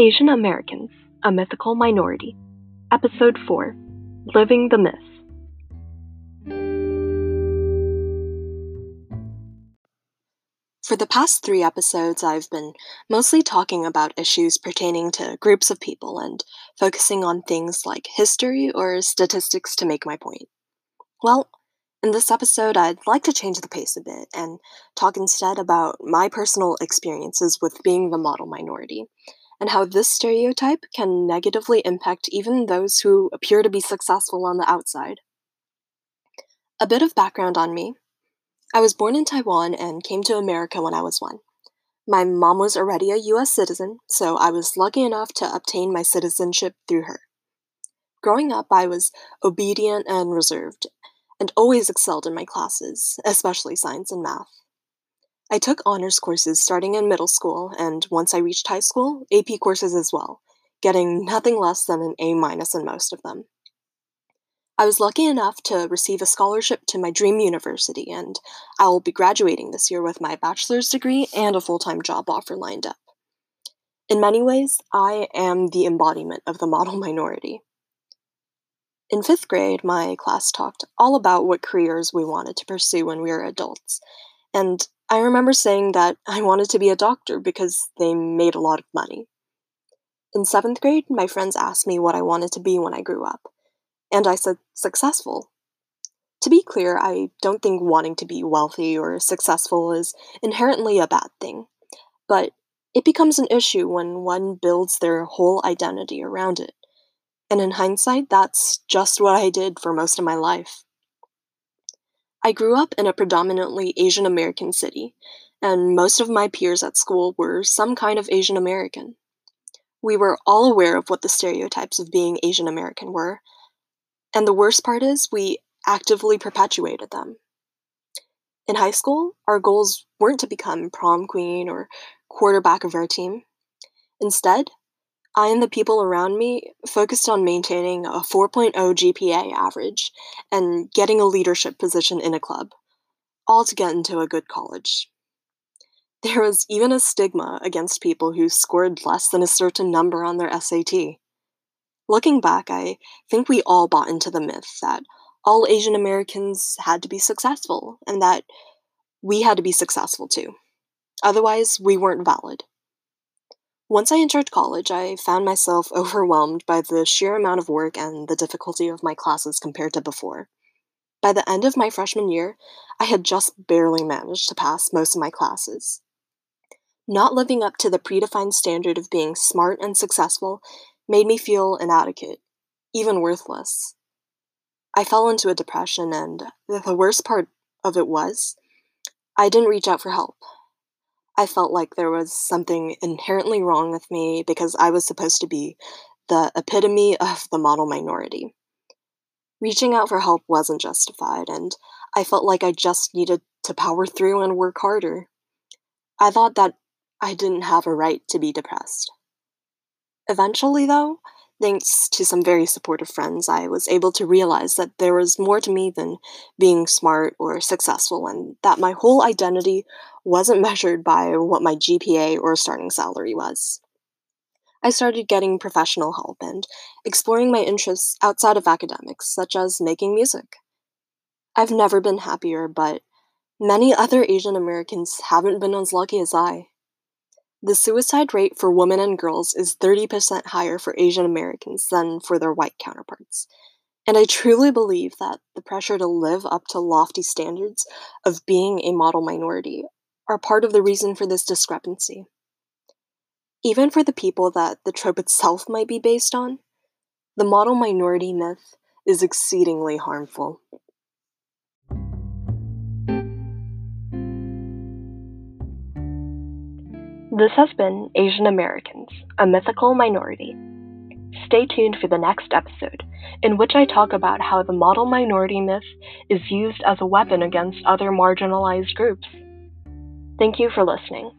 Asian Americans, a Mythical Minority, Episode 4 Living the Myth. For the past three episodes, I've been mostly talking about issues pertaining to groups of people and focusing on things like history or statistics to make my point. Well, in this episode, I'd like to change the pace a bit and talk instead about my personal experiences with being the model minority and how this stereotype can negatively impact even those who appear to be successful on the outside. A bit of background on me I was born in Taiwan and came to America when I was one. My mom was already a US citizen, so I was lucky enough to obtain my citizenship through her. Growing up, I was obedient and reserved, and always excelled in my classes, especially science and math. I took honors courses starting in middle school, and once I reached high school, AP courses as well, getting nothing less than an A minus in most of them. I was lucky enough to receive a scholarship to my dream university, and I will be graduating this year with my bachelor's degree and a full time job offer lined up. In many ways, I am the embodiment of the model minority. In fifth grade, my class talked all about what careers we wanted to pursue when we were adults, and I remember saying that I wanted to be a doctor because they made a lot of money. In seventh grade, my friends asked me what I wanted to be when I grew up, and I said successful. To be clear, I don't think wanting to be wealthy or successful is inherently a bad thing, but it becomes an issue when one builds their whole identity around it. And in hindsight, that's just what I did for most of my life. I grew up in a predominantly Asian American city, and most of my peers at school were some kind of Asian American. We were all aware of what the stereotypes of being Asian American were, and the worst part is we actively perpetuated them. In high school, our goals weren't to become prom queen or quarterback of our team. Instead, I and the people around me focused on maintaining a 4.0 GPA average and getting a leadership position in a club, all to get into a good college. There was even a stigma against people who scored less than a certain number on their SAT. Looking back, I think we all bought into the myth that all Asian Americans had to be successful and that we had to be successful too. Otherwise, we weren't valid. Once I entered college, I found myself overwhelmed by the sheer amount of work and the difficulty of my classes compared to before. By the end of my freshman year, I had just barely managed to pass most of my classes. Not living up to the predefined standard of being smart and successful made me feel inadequate, even worthless. I fell into a depression, and the worst part of it was, I didn't reach out for help. I felt like there was something inherently wrong with me because I was supposed to be the epitome of the model minority. Reaching out for help wasn't justified, and I felt like I just needed to power through and work harder. I thought that I didn't have a right to be depressed. Eventually, though, Thanks to some very supportive friends, I was able to realize that there was more to me than being smart or successful, and that my whole identity wasn't measured by what my GPA or starting salary was. I started getting professional help and exploring my interests outside of academics, such as making music. I've never been happier, but many other Asian Americans haven't been as lucky as I. The suicide rate for women and girls is 30% higher for Asian Americans than for their white counterparts. And I truly believe that the pressure to live up to lofty standards of being a model minority are part of the reason for this discrepancy. Even for the people that the trope itself might be based on, the model minority myth is exceedingly harmful. This has been Asian Americans, a mythical minority. Stay tuned for the next episode, in which I talk about how the model minority myth is used as a weapon against other marginalized groups. Thank you for listening.